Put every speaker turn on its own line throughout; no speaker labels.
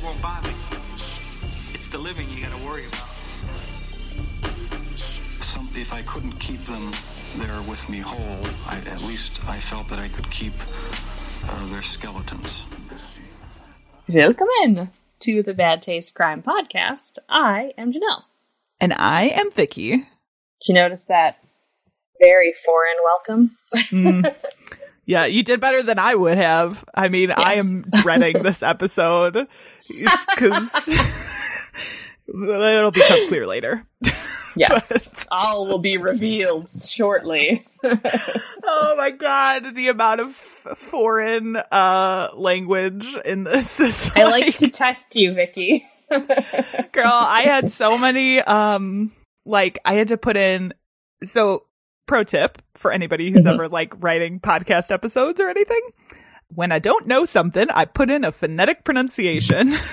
The won't bother you. It's the living you gotta worry about.
Some, if I couldn't keep them there with me whole, I, at least I felt that I could keep uh, their skeletons.
Welcome in to the Bad Taste Crime Podcast. I am Janelle.
And I am Vicky.
Did you notice that very foreign welcome?
Mm. Yeah, you did better than I would have. I mean, I am dreading this episode because it'll become clear later.
Yes. All will be revealed shortly.
oh my god, the amount of foreign uh language in this is
I like to test you, Vicky.
girl i had so many um like i had to put in so pro tip for anybody who's
Mhm.
ever like writing podcast episodes or anything when i don't know something i put in a phonetic pronunciation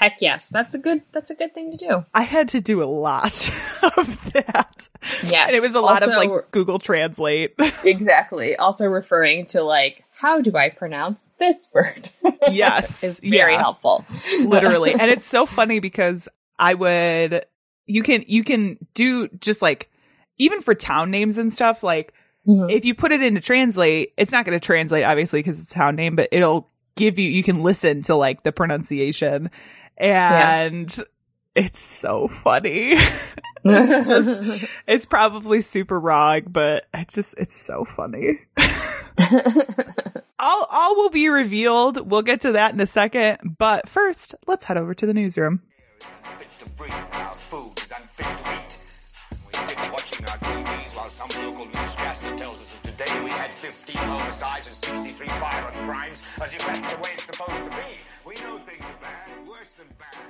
Heck yes. That's a good that's a good thing to do.
i had to do a lot of that
Yes.
and it was a lot of like google translate
Exactly. Also referring to like how do I pronounce this word?
yes
is very
yeah.
helpful.
literally and it's so funny because i would you can you can do just like even for town names and stuff like
Mhm.
if you put it into translate it's not going to translate obviously because it's a town name but it'll give you you can listen to like the pronunciation. And it's so funny. It's, just, it's probably super wrong but it just it's so funny. All all will be revealed. We'll get to that in a second. But first let's head over to the newsroom
we had 15 homicides and 63 violent crimes, as if that's the way it's supposed to be. We know things are bad, worse than bad.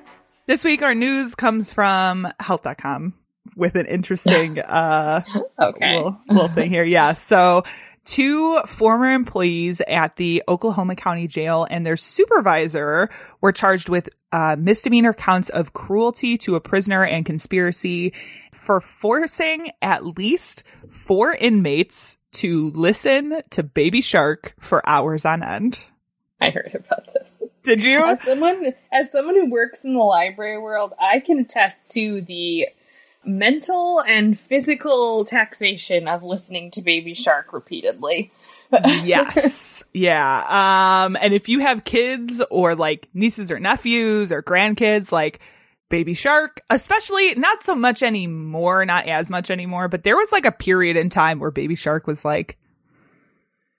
This week, our news comes from health.com with an interesting uh,
Okay.
little, little thing here. Yeah. So, two former employees at the Oklahoma County Jail and their supervisor were charged with uh, misdemeanor counts of cruelty to a prisoner and conspiracy for forcing at least four inmates to listen to Baby Shark for hours on end.
I heard about this.
Did you?
As someone as someone who works in the library world, I can attest to the mental and physical taxation of listening to Baby Shark repeatedly.
yes. Yeah. Um, and if you have kids or like nieces or nephews or grandkids, like Baby Shark, especially not so much anymore, not as much anymore, but there was like a period in time where Baby Shark was like,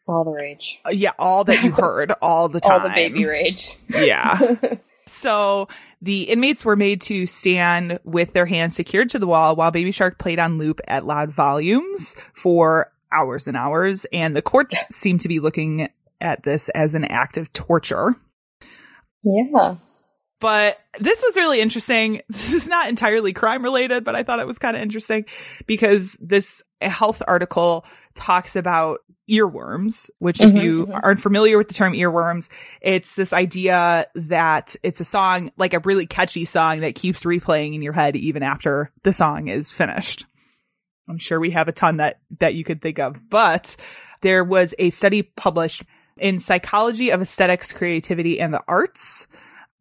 All the rage.
uh, yeah, all that you heard all the time.
All the baby rage.
Yeah. So the inmates were made to stand with their hands secured to the wall while Baby Shark played on loop at loud volumes for hours and hours. And the courts seemed to be looking at this as an act of torture.
Yeah.
But this was really interesting. This is not entirely crime related, but I thought it was kind of interesting because this health article talks about earworms, which if
Mhm,
you
mhm.
aren't familiar with the term earworms, it's this idea that it's a song, like a really catchy song that keeps replaying in your head even after the song is finished. I'm sure we have a ton that that you could think of, but there was a study published in Psychology of Aesthetics, Creativity, and the Arts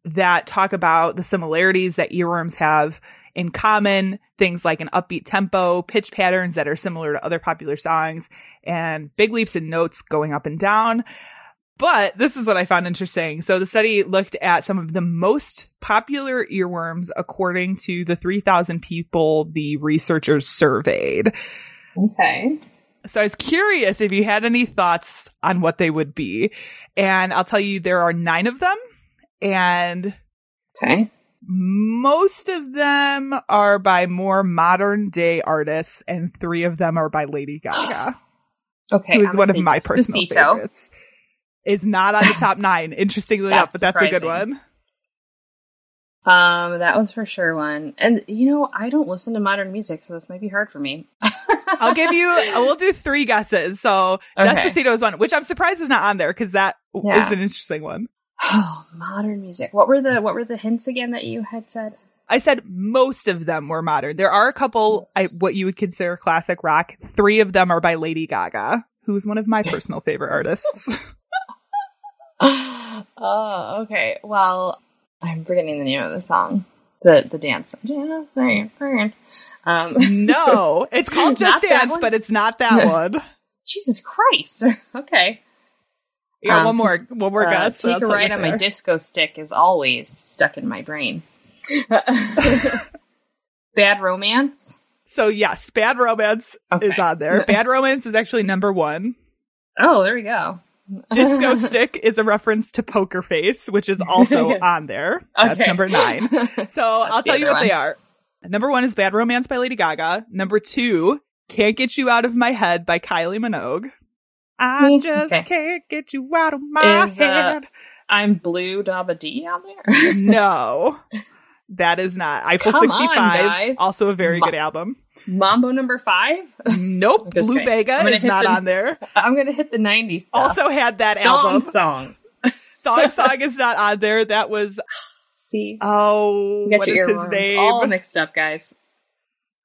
that talk about the similarities that earworms have in common, things like an upbeat tempo, pitch patterns that are similar to other popular songs, and big leaps in notes going up and down. But this is what I found interesting. So the study looked at some of the most popular earworms according to the 3,000 people the researchers surveyed.
Okay.
So I was curious if you had any thoughts on what they would be. And I'll tell you, there are nine of them. And
Okay.
Most of them are by more modern day artists, and three of them are by Lady Gaga,
Okay.
who is one of my personal favorites. Is not on the top nine, interestingly enough, but
That's
a good one.
Um, that was for sure one. And you know, I don't listen to modern music, so this might be hard for me.
I'll give you, we'll do three guesses. So
Okay.
Despacito is one, which I'm surprised is not on there because that is
Yeah.
an interesting one.
Oh, modern music. What were the what were the hints again that you had said?
I said most of them were modern. There are a couple, I, what you would consider classic rock. Three of them are by Lady Gaga, who's one of my personal favorite artists.
oh, okay. Well, I'm forgetting the name of the song. The the dance. Um,
no, it's called Just Dance, but it's not that one.
Jesus Christ. okay.
Yeah,
Um,
one more, one more
uh,
guess.
Take a ride on my disco stick is always stuck in my brain. Bad romance.
So yes, Bad Romance
Okay.
is on there. Bad Romance is actually number one.
Oh, there we go.
Disco Stick is a reference to Poker Face, which is also on there. That's
Okay.
number nine. So I'll tell you what they are. Number one is Bad Romance by Lady Gaga. Number two, Can't Get You Out of My Head by Kylie Minogue. I
Mm,
just
okay.
can't get you out of my
Is, uh,
head.
I'm Blue Dabba D on there.
no, that is not. Eiffel
Come on,
65,
guys.
also a very
Ma-
good album.
Mambo number five.
Nope, Blue
kidding.
Bega is not
the-
on there.
I'm gonna hit the '90s stuff.
Also had that
Thong
album.
song.
Thong Song is not on there. That was,
See,
oh,
you
what is his name?
all mixed up, guys.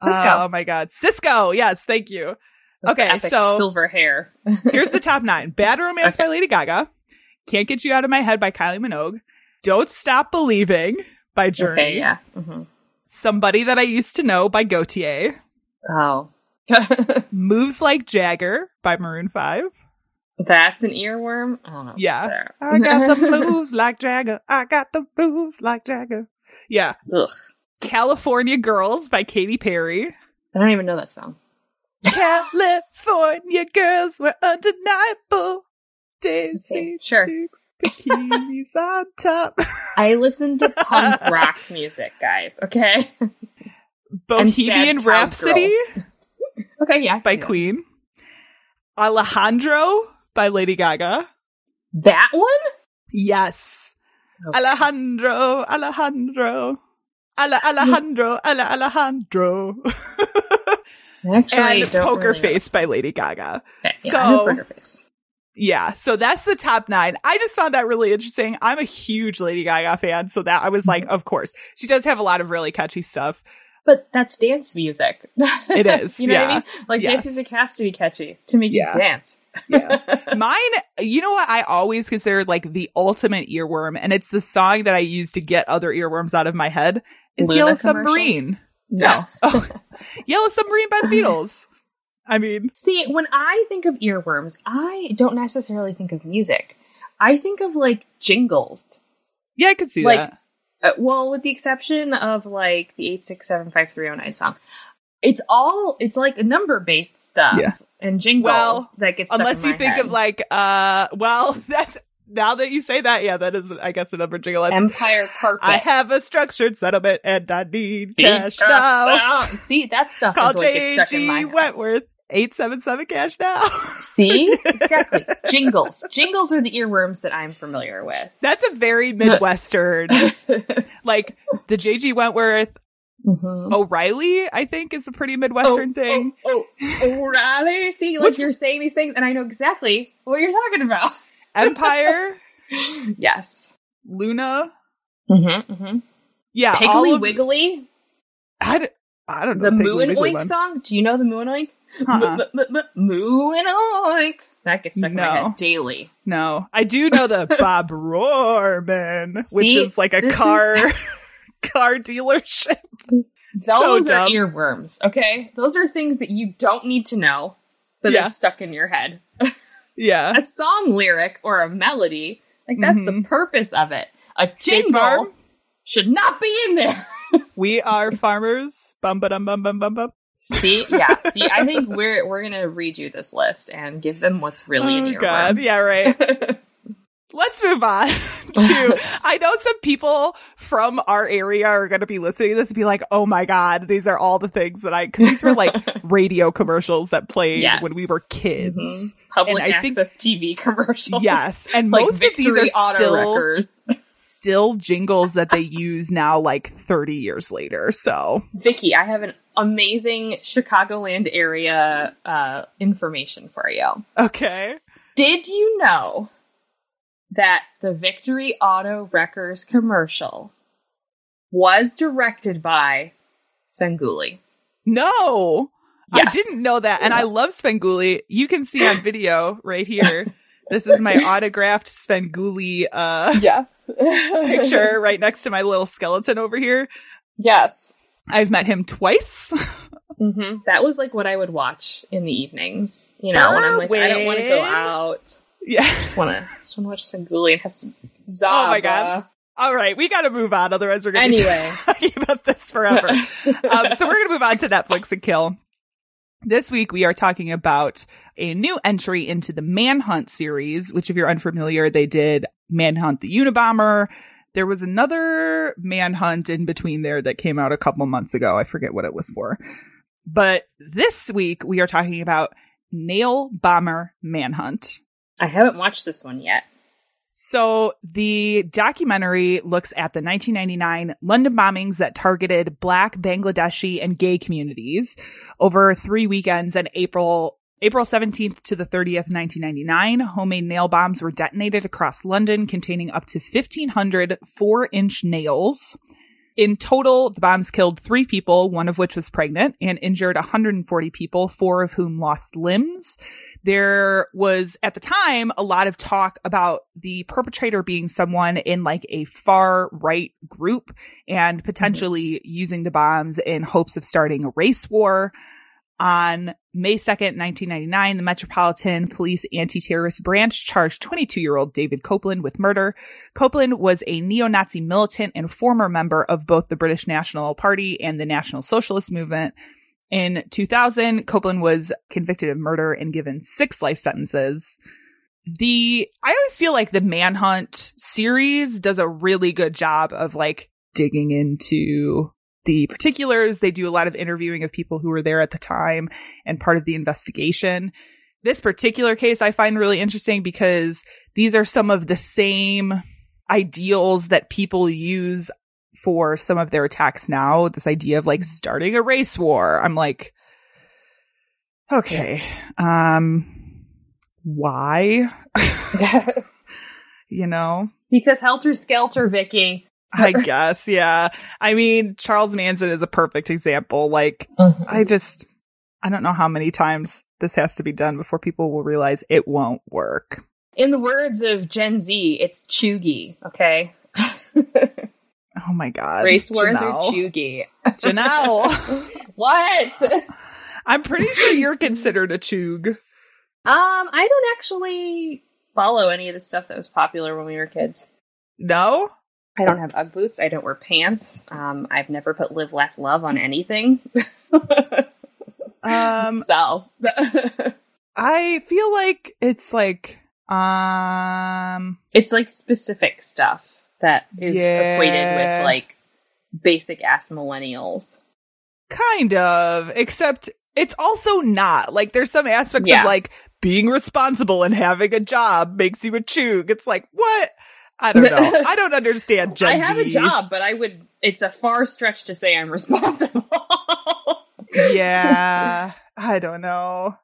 Sisqó.
Oh my god. Sisqó. Yes, thank you. Okay, so
silver hair.
here's the top nine. Bad Romance by Lady Gaga. Can't Get You Out of My Head by Kylie Minogue. Don't Stop Believing by Journey.
Okay, yeah. hmm
Somebody That I Used to Know by Gotye.
Oh,
Moves Like Jagger by Maroon 5.
that's an earworm. I don't know.
Yeah. I got the moves like Jagger. I got the moves like Jagger. Yeah.
Ugh.
California Girls by Katy Perry.
I don't even know that song.
California girls were undeniable. Daisy
Okay, sure.
Dukes bikinis on top.
I listen to punk rock music, guys. Okay.
Bohemian Rhapsody
Okay, yeah.
By
see that.
Queen. Alejandro by Lady Gaga.
That one?
Yes.
Okay.
Alejandro, Alejandro. Ala Alejandro, Ala Alejandro.
Actually,
and Poker
really know.
Face by Lady Gaga.
Okay, yeah,
So-
Poker Face.
Yeah, so that's the top nine. I just found that really interesting. I'm a huge Lady Gaga fan, so that I was like, mm-hmm. of course. She does have a lot of really catchy stuff.
But that's dance music.
It is,
you know what I mean? Like
Yes.
dance music has to be catchy to make
Yeah.
you dance. Yeah.
Mine, you know what I always considered like the ultimate earworm, and it's the song that I use to get other earworms out of my head, is
Luna
Yellow
commercials?
Submarine.
No.
Oh, Yellow Submarine by the Beatles. I mean,
See, when I think of earworms, I don't necessarily think of music. I think of like jingles.
yeah, I could see
Like,
that.
Uh, well, with the exception of like the eight six seven five three zero nine song, it's all it's like number based stuff
Yeah.
and jingles
Well,
that get stuck
Unless you think
head.
of like, uh, well, that's now that you say that, yeah, that is, I guess, a number jingle. I-
Empire Carpet.
I have a structured settlement and I need
Big
cash
cash
now.
now. See, that stuff
Call
is what gets stuck in my
J.G. Wentworth. 877 cash now.
See, exactly. jingles. Jingles are the earworms that I'm familiar with.
That's a very Midwestern, like the J.G. Wentworth.
Mhm.
O'Reilly, I think, is a pretty Midwestern thing.
Oh, oh, O'Reilly. See, like you're saying these things, and I know exactly what you're talking about.
Empire,
Yes.
Luna.
Mm-hmm, mm-hmm.
Yeah.
Piggly
of-
Wiggly.
I d- I don't know.
The Moo and Oink
one.
song. Do you know the Moo and Oink?
Uh-uh.
M- m- m- Moo and Oink. That gets stuck in my head daily.
No, I do know the Bob Rohrman, which is like a
this is-
car car dealership.
Those
so
are earworms, okay? Those are things that you don't need to know, but
Yeah.
they're stuck in your head.
Yeah,
A song lyric or a melody, like that's the mm-hmm. purpose of it. A jingle should not be in there.
we are farmers. Bum ba dum bum bum bum bum.
See, yeah, see, I think we're we're gonna redo this list and give them what's really in
Oh
your
God, yeah, right. Let's move on to. I know some people from our area are going to be listening to this and be like, "Oh my god, these are all the things that I." Because these were like radio commercials that played
Yes.
when we were kids.
Mhm. Public
And I think-
access TV commercials.
Yes, and
Like
most of these are still still jingles that they use now, like thirty years later. So
Vicky, I have an amazing Chicagoland area uh, information for you.
okay,
Did you know that the Victory Auto Wreckers commercial was directed by Svengoolie?
no, I didn't know that, and I love Svengoolie. You can see on video right here. This is my autographed Svengoolie uh,
Yes.
picture right next to my little skeleton over here.
Yes.
I've met him twice.
hmm That was like what I would watch in the evenings. You know, when I'm like, I don't want to go out.
Yeah.
just want to just want to watch Svengoolie and have some Zaba.
Oh my God. All right, we got to move on, otherwise we're going to
Anyway.
be talking about this forever. um, so we're going to move on to Netflix and kill. This week we are talking about a new entry into the Manhunt series, which if you're unfamiliar, they did Manhunt the Unabomber. There was another Manhunt in between there that came out a couple months ago. I forget what it was for. But this week we are talking about Nail Bomber Manhunt.
I haven't watched this one yet.
So the documentary looks at the 1999 London bombings that targeted Black, Bangladeshi, and gay communities over three weekends in April. April 17th to the 30th, 1999, homemade nail bombs were detonated across London containing up to 1,500 four inch nails. In total, the bombs killed three people, one of which was pregnant, and injured 140 people, four of whom lost limbs. There was, at the time, a lot of talk about the perpetrator being someone in like a far right group and potentially mm-hmm. using the bombs in hopes of starting a race war. On May 2nd, 1999, the Metropolitan Police Anti-Terrorist Branch charged 22-year-old David Copeland with murder. Copeland was a neo-Nazi militant and former member of both the British National Party and the National Socialist Movement. In 2000, Copeland was convicted of murder and given six life sentences. The, I always feel like the Manhunt series does a really good job of like digging into the particulars. They do a lot of interviewing of people who were there at the time and part of the investigation. This particular case I find really interesting because these are some of the same ideals that people use for some of their attacks now. This idea of like starting a race war. I'm like, okay, um, why? you know?
because Helter Skelter, Vicky.
I guess, yeah. I mean, Charles Manson is a perfect example. Like, I just, I don't know how many times this has to be done before people will realize it won't work.
In the words of Gen Z, it's cheugy, okay?
Oh my God.
Race wars are
Janelle.
cheugy.
Janelle.
what?
I'm pretty sure you're considered a cheug.
Um, I don't actually follow any of the stuff that was popular when we were kids.
No?
I don't have UGG boots. I don't wear pants. Um, I've never put live, laugh, love on anything.
Um,
so,
I feel like it's like, um,
it's like specific stuff that is
Yeah.
equated with like basic ass millennials.
kind of, except it's also not. Like, there's some aspects
Yeah.
of like being responsible and having a job makes you a cheug. It's like, what? I don't know. I don't understand Gen
I have a
Z.
job, but I would. It's a far stretch to say I'm responsible.
Yeah. I don't know.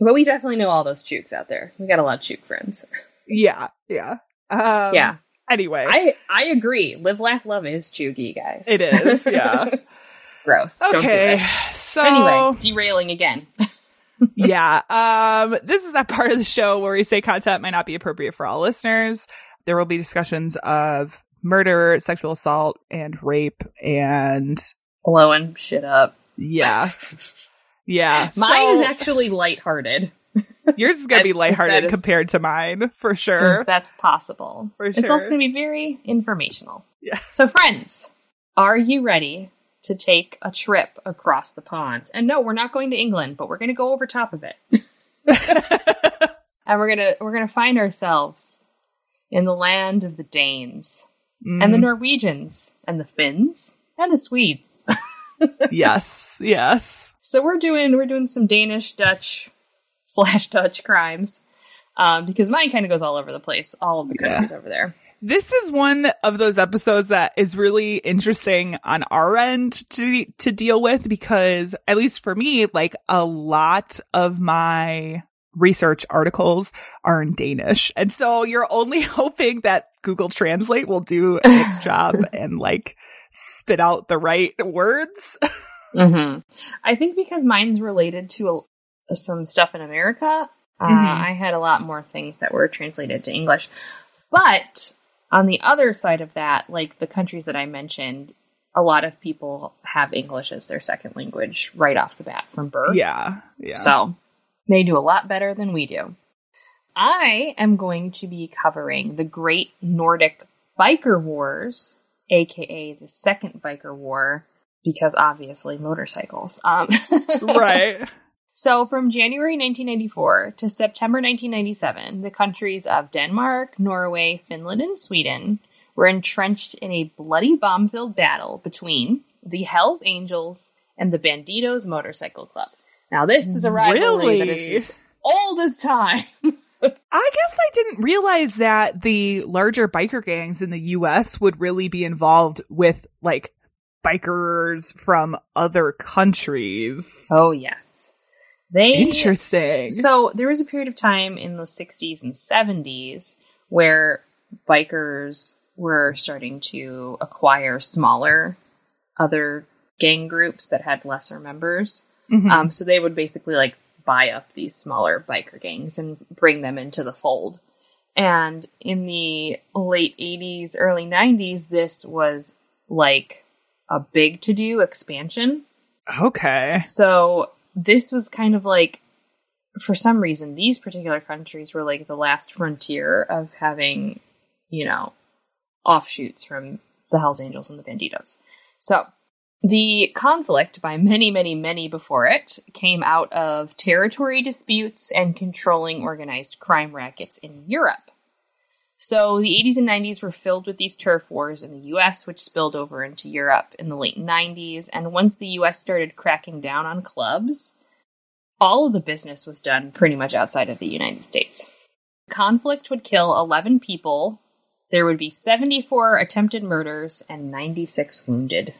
but we definitely know all those cheugs out there. We got a lot of cheug friends.
Yeah. Yeah. Um,
yeah,
Anyway.
I I agree. Live, laugh, love is cheugy, guys.
It is, yeah.
It's gross. Do
Okay,
it.
so
Anyway, derailing again.
yeah. Um, this is that part of the show where we say content might not be appropriate for all listeners. There will be discussions of murder, sexual assault, and rape, and
Blowing shit up.
yeah, yeah.
Mine
So,
is actually lighthearted.
yours is gonna be lighthearted
is-
compared to mine for sure.
that's possible.
For
It's also going to be very informational.
Yeah.
So, friends, are you ready to take a trip across the pond? And no, we're not going to England, but we're going to go over top of it. and we're to we're going to find ourselves in the land of the Danes and
Mm.
the Norwegians and the Finns and the Swedes.
yes, yes.
So we're doing we're doing some Danish, Dutch slash Dutch crimes. Um, because mine kind of goes all over the place, all of the
Yeah.
countries over there.
This is one of those episodes that is really interesting on our end to to deal with because at least for me, like a lot of my research articles are in Danish. And so you're only hoping that Google Translate will do its job and like spit out the right words.
hmm I think because mine's related to a, some stuff in America, uh,
Mhm.
I had a lot more things that were translated to English. But on the other side of that, like the countries that I mentioned, a lot of people have English as their second language right off the bat from birth.
yeah. Yeah.
So they do a lot better than we do. I am going to be covering the Great Nordic Biker Wars, aka the Second Biker War, because obviously motorcycles. Um,
right.
So, from January 1994 to September 1997, the countries of Denmark, Norway, Finland, and Sweden were entrenched in a bloody bomb filled battle between the Hells Angels and the Bandidos Motorcycle Club. Now, this is a rivalry that
Really?
is as old as time.
I guess I didn't realize that the larger biker gangs in the US would really be involved with like bikers from other countries.
Oh, yes. They
Interesting.
So there was a period of time in the 60s and 70s where bikers were starting to acquire smaller other gang groups that had lesser members.
Mhm.
Um, so they would basically like buy up these smaller biker gangs and bring them into the fold. And in the late 80s, early 90s, this was like a big to do expansion.
okay.
So this was kind of like, for some reason, these particular countries were like the last frontier of having, you know, offshoots from the Hells Angels and the Bandidos. So the conflict, by many, many, many before it, came out of territory disputes and controlling organized crime rackets in Europe. So the 80s and 90s were filled with these turf wars in the US, which spilled over into Europe in the late 90s. And once the US started cracking down on clubs, all of the business was done pretty much outside of the United States. Conflict would kill 11 people. There would be 74 attempted murders and 96 wounded.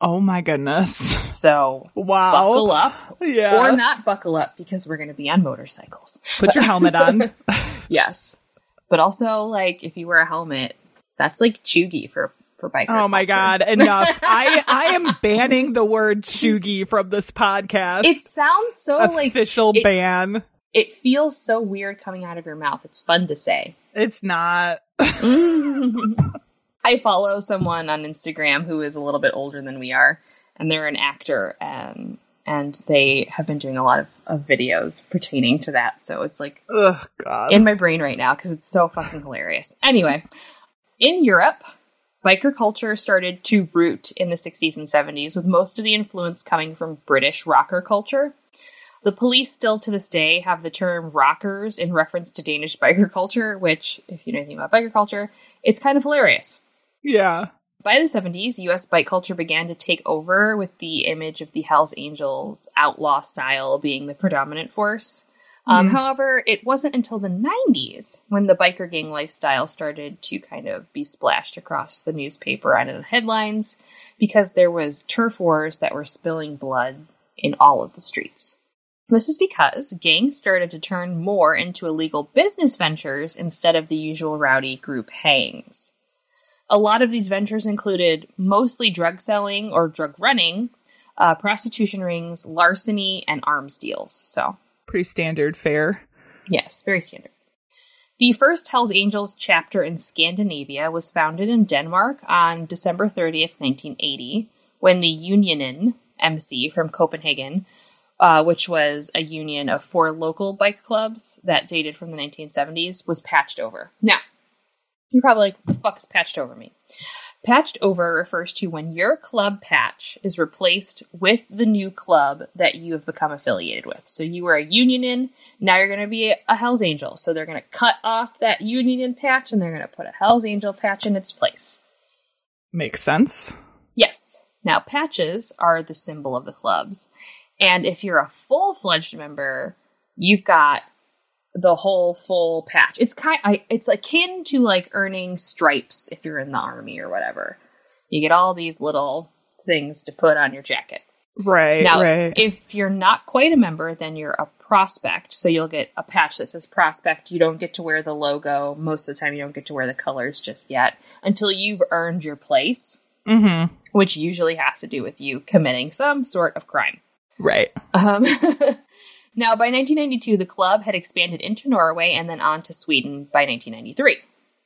Oh my goodness.
So
Wow.
buckle up
Yeah.
or not buckle up because we're going to be on motorcycles.
Put your helmet on.
Yes. But also, like, if you wear a helmet, that's like cheugy for for biker.
oh my
culture.
god, enough. I I am banning the word cheugy from this podcast.
It sounds so like
official ban.
it feels so weird coming out of your mouth. It's fun to say.
It's not.
I follow someone on Instagram who is a little bit older than we are, and they're an actor, and and they have been doing a lot of, of videos pertaining to that. So it's like
Ugh, God.
in my brain right now because it's so fucking hilarious. Anyway, in Europe, biker culture started to root in the 60s and 70s, with most of the influence coming from British rocker culture. The police still to this day have the term rockers in reference to Danish biker culture, which, if you know anything about biker culture, it's kind of hilarious.
Yeah.
By the 70s, US bike culture began to take over with the image of the Hells Angels outlaw style being the predominant force. Um,
Mhm.
However, it wasn't until the 90s when the biker gang lifestyle started to kind of be splashed across the newspaper and in headlines because there was turf wars that were spilling blood in all of the streets. This is because gangs started to turn more into illegal business ventures instead of the usual rowdy group hangs. A lot of these ventures included mostly drug selling or drug running, uh, prostitution rings, larceny, and arms deals. So,
Pretty standard fare.
yes, very standard. The first Hells Angels chapter in Scandinavia was founded in Denmark on December 30th, 1980, when the Unionen MC from Copenhagen, uh, which was a union of four local bike clubs that dated from the 1970s, was patched over. Now, you're probably like, the fuck's patched over me? Patched over refers to when your club patch is replaced with the new club that you have become affiliated with. So you were a union in, now you're going to be a Hells Angel. So they're going to cut off that Unionen patch and they're going to put a Hells Angel patch in its place.
Makes sense.
Yes. Now, patches are the symbol of the clubs. And if you're a full fledged member, you've got the whole full patch. It's kind I, it's akin to like earning stripes if you're in the army or whatever. You get all these little things to put on your jacket.
Right,
now,
right.
if you're not quite a member, then you're a prospect. So you'll get a patch that says prospect. You don't get to wear the logo. Most of the time, you don't get to wear the colors just yet until you've earned your place,
mm-hmm.
which usually has to do with you committing some sort of crime.
Right.
Um, now, by 1992, the club had expanded into Norway and then on to Sweden by 1993.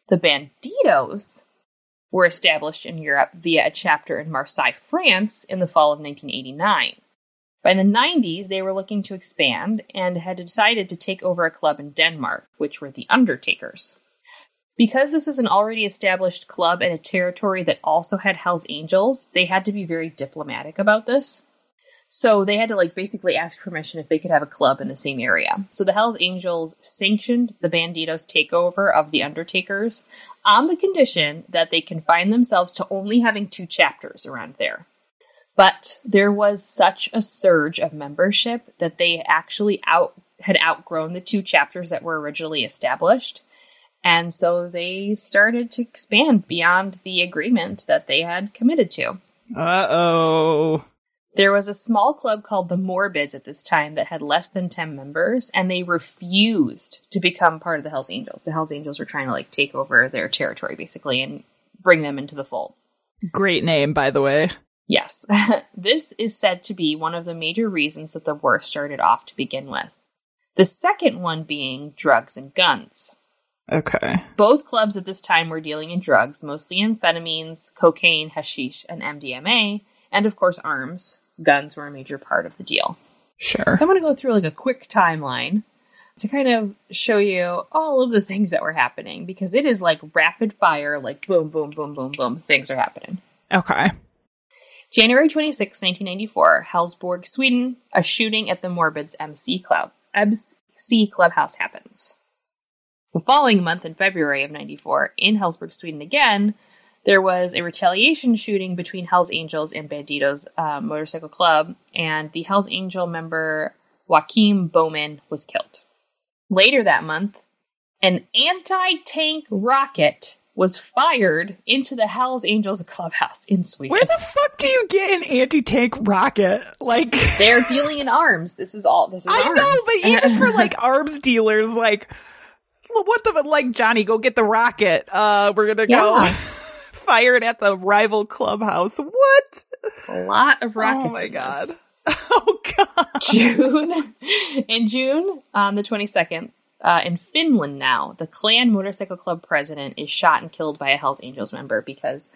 The Bandidos were established in Europe via a chapter in Marseille, France in the fall of 1989. By the 90s, they were looking to expand and had decided to take over a club in Denmark, which were the Undertakers. Because this was an already established club in a territory that also had Hells Angels, they had to be very diplomatic about this. So they had to like basically ask permission if they could have a club in the same area. So the Hells Angels sanctioned the Bandidos takeover of the Undertakers on the condition that they confine themselves to only having two chapters around there. But there was such a surge of membership that they actually out had outgrown the two chapters that were originally established. And so they started to expand beyond the agreement that they had committed to.
Uh oh.
There was a small club called the Morbids at this time that had less than 10 members, and they refused to become part of the Hells Angels. The Hells Angels were trying to like take over their territory basically and bring them into the fold.
Great name, by the way.
Yes. this is said to be one of the major reasons that the war started off to begin with. The second one being drugs and guns.
Okay.
Both clubs at this time were dealing in drugs, mostly amphetamines, cocaine, hashish, and MDMA, and of course arms. Guns were a major part of the deal.
Sure.
So I'm going to go through like a quick timeline to kind of show you all of the things that were happening because it is like rapid fire, like boom, boom, boom, boom, boom, things are happening.
Okay.
January 26, 1994, Helsborg, Sweden, a shooting at the Morbids MC Club, MC Clubhouse happens. The following month, in February of 94, in Helsborg, Sweden again, there was a retaliation shooting between Hells Angels and Bandidos uh, Motorcycle Club, and the Hells Angel member Joakim Boman was killed. Later that month, an anti tank rocket was fired into the Hells Angels clubhouse in Sweden.
Where the fuck do you get an anti-tank rocket? Like
they're dealing in arms. This is all. This is.
I
arms.
know, but even for like arms dealers, like what the like Johnny, go get the rocket. Uh, we're gonna
Yeah.
go fire it at the rival clubhouse. What?
It's a lot of rockets.
Oh my god. Oh god.
June. In June, on the 22nd, uh, in Finland now, the Klan Motorcycle Club president is shot and killed by a Hells Angels member because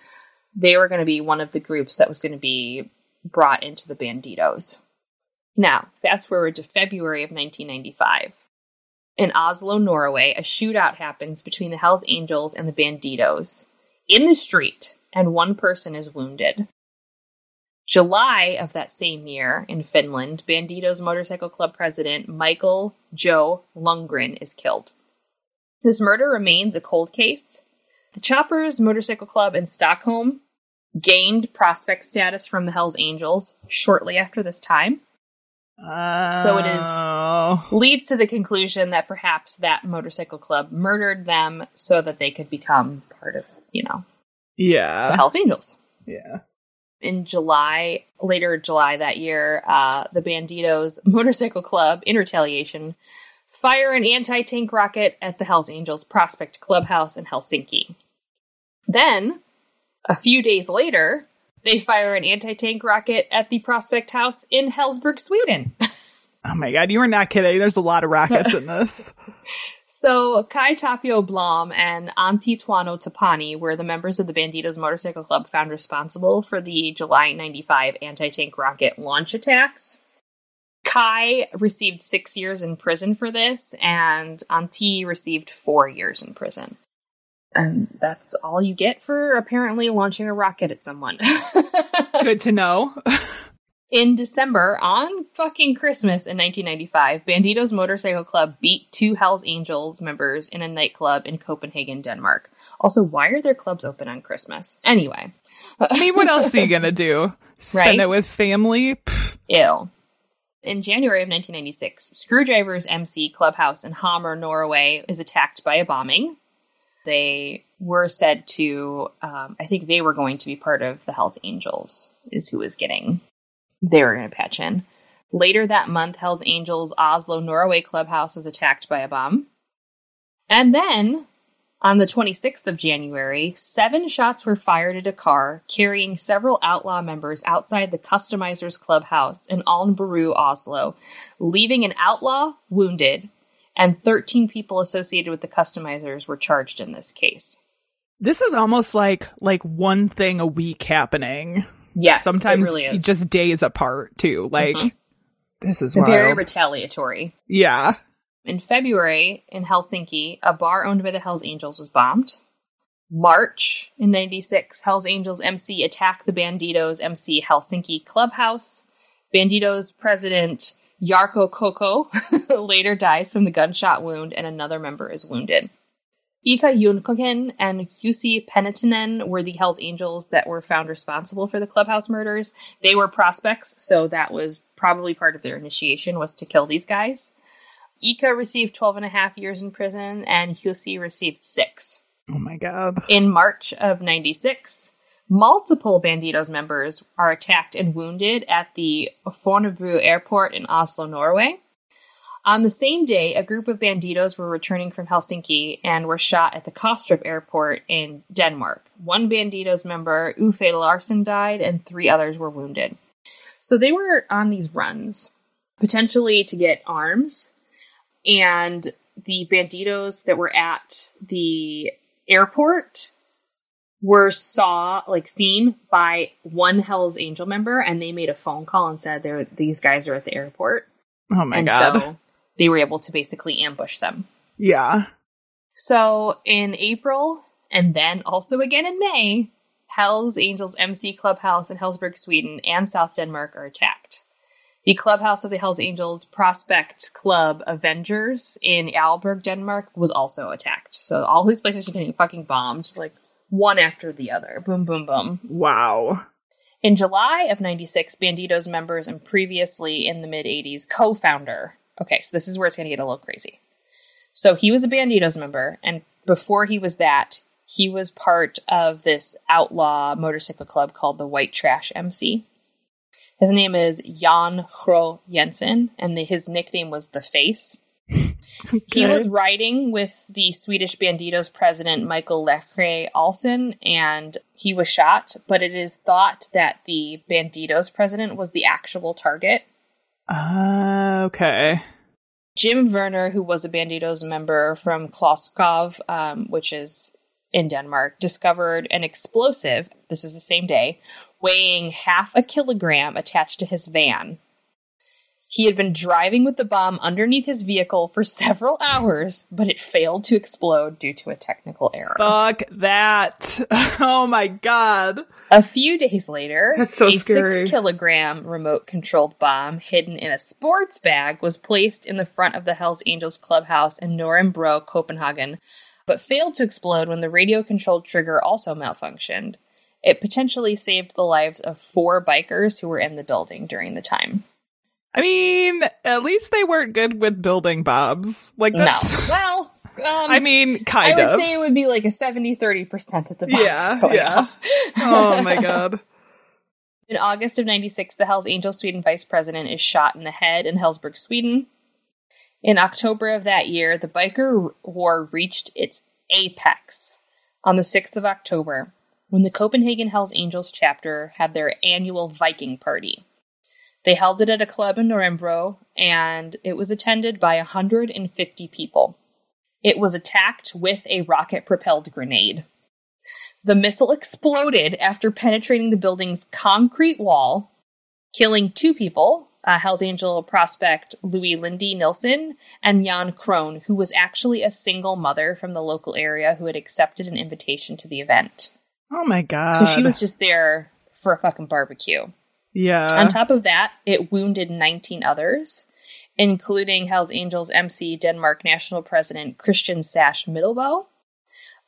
they were going to be one of the groups that was going to be brought into the Bandidos. Now, fast forward to February of 1995. In Oslo, Norway, a shootout happens between the Hells Angels and the Bandidos in the street, and one person is wounded. July of that same year in Finland, Bandidos Motorcycle Club president Michael Joe Lundgren is killed. This murder remains a cold case. The Choppers Motorcycle Club in Stockholm gained prospect status from the Hells Angels shortly after this time. So it is
Oh.
leads to the conclusion that perhaps that motorcycle club murdered them so that they could become part of, you know,
yeah, the.
Hells Angels.
Yeah.
in July, later July that year, uh, the Bandidos Motorcycle Club, in retaliation, fire an anti tank rocket at the Hells Angels Prospect Clubhouse in Helsinki. Then, a few days later, They fire an anti tank rocket at the Prospect House in Hellsberg, Sweden.
Oh my god, you are not kidding. There's a lot of rockets in this.
So Kai Tapio Blom and Antti Tuono Tapani were the members of the Bandidos Motorcycle Club found responsible for the July 95 anti-tank rocket launch attacks. Kai received six years in prison for this, and Antti received four years in prison. And that's all you get for apparently launching a rocket at someone.
Good to know.
In December, on fucking Christmas in 1995, Bandidos Motorcycle Club beat two Hells Angels members in a nightclub in Copenhagen, Denmark. Also, why are their clubs open on Christmas? Anyway.
I mean, what else are you gonna do? Spend
Right?
it with family? Pff,
Ew. In January of 1996, Screwdriver's MC Clubhouse in Hamar, Norway, is attacked by a bombing. They were said to, um, I think they were going to be part of the Hells Angels, is who was getting, they were going to patch in. Later that month, Hells Angels Oslo, Norway Clubhouse was attacked by a bomb. And then, on the 26th of January, seven shots were fired at a car carrying several outlaw members outside the Customizers Clubhouse in Alnbru, Oslo, leaving an outlaw wounded, and 13 people associated with the Customizers were charged in this case.
This is almost like like one thing a week happening.
Yes,
Sometimes
it really is.
just days apart too. Like
Mhm.
this is
Very retaliatory.
yeah.
In February, in Helsinki, a bar owned by the Hells Angels was bombed. March in 96, Hells Angels MC attacked the Bandidos MC Helsinki clubhouse. Bandidos president Jarkko Kokko later dies from the gunshot wound, and another member is wounded. Ika Junkoken and Jussi Penitinen were the Hells Angels that were found responsible for the clubhouse murders. They were prospects, so that was probably part of their initiation was to kill these guys. Ika received 12 and a half years in prison, and Jussi received six.
Oh my god.
In March of 96, multiple Bandidos members are attacked and wounded at the Fornebu airport in Oslo, Norway. On the same day, a group of Bandidos were returning from Helsinki and were shot at the Kastrup airport in Denmark. One Bandidos member, Uffe Larsen, died, and three others were wounded. So they were on these runs, potentially to get arms, and the Bandidos that were at the airport were saw like seen by one Hell's Angel member, and they made a phone call and said there these guys are at the airport,
Oh my
and
god.
so they were able to basically ambush them.
yeah.
So in April and then also again in May, Hell's Angels MC Clubhouse in Hellsberg, Sweden and South Denmark are attacked. The clubhouse of the Hells Angels Prospect Club Avengers in Alberg, Denmark was also attacked. So all these places are getting fucking bombed, like one after the other. Boom, boom, boom.
Wow.
In July of 96, Bandidos members and previously in the mid 80s co founder. Okay, so this is where it's going to get a little crazy. So he was a Bandidos member, and before he was that, he was part of this outlaw motorcycle club called the White Trash MC. His name is Jan Hro Jensen, and the, his nickname was The Face. He was riding with the Swedish Bandidos president Michael Lecre Olsen, and he was shot. But it is thought that the Bandidos president was the actual target.
Uh, okay.
Jim Werner, who was a Bandidos member from Kloskov, um, which is in Denmark, discovered an explosive. This is the same day, weighing half a kilogram attached to his van. He had been driving with the bomb underneath his vehicle for several hours, but it failed to explode due to a technical error.
Fuck that. Oh my god.
A few days later,
so
a
scary.
six kilogram remote controlled bomb hidden in a sports bag was placed in the front of the Hells Angels clubhouse in Nørrebro, Copenhagen, but failed to explode when the radio controlled trigger also malfunctioned. It potentially saved the lives of four bikers who were in the building during the time.
I mean, at least they weren't good with building bobs. Like that's
no. Well, um,
I mean, kind of.
I would
of.
say it would be like a 70 30% that the bombs
Yeah,
were
yeah.
off.
oh my god.
In August of 96, the Hells Angels Sweden vice president is shot in the head in Hellsberg, Sweden. In October of that year, the biker war reached its apex. On the 6th of October, when the Copenhagen Hells Angels chapter had their annual Viking party. They held it at a club in Nuremberg, and it was attended by 150 people. It was attacked with a rocket propelled grenade. The missile exploded after penetrating the building's concrete wall, killing two people uh, Hells Angel prospect Louis Lindy Nilsson and Jan Krohn, who was actually a single mother from the local area who had accepted an invitation to the event.
Oh my god.
So she was just there for a fucking barbecue.
Yeah.
On top of that, it wounded 19 others, including Hells Angels MC Denmark National President Christian Sash Middelboe.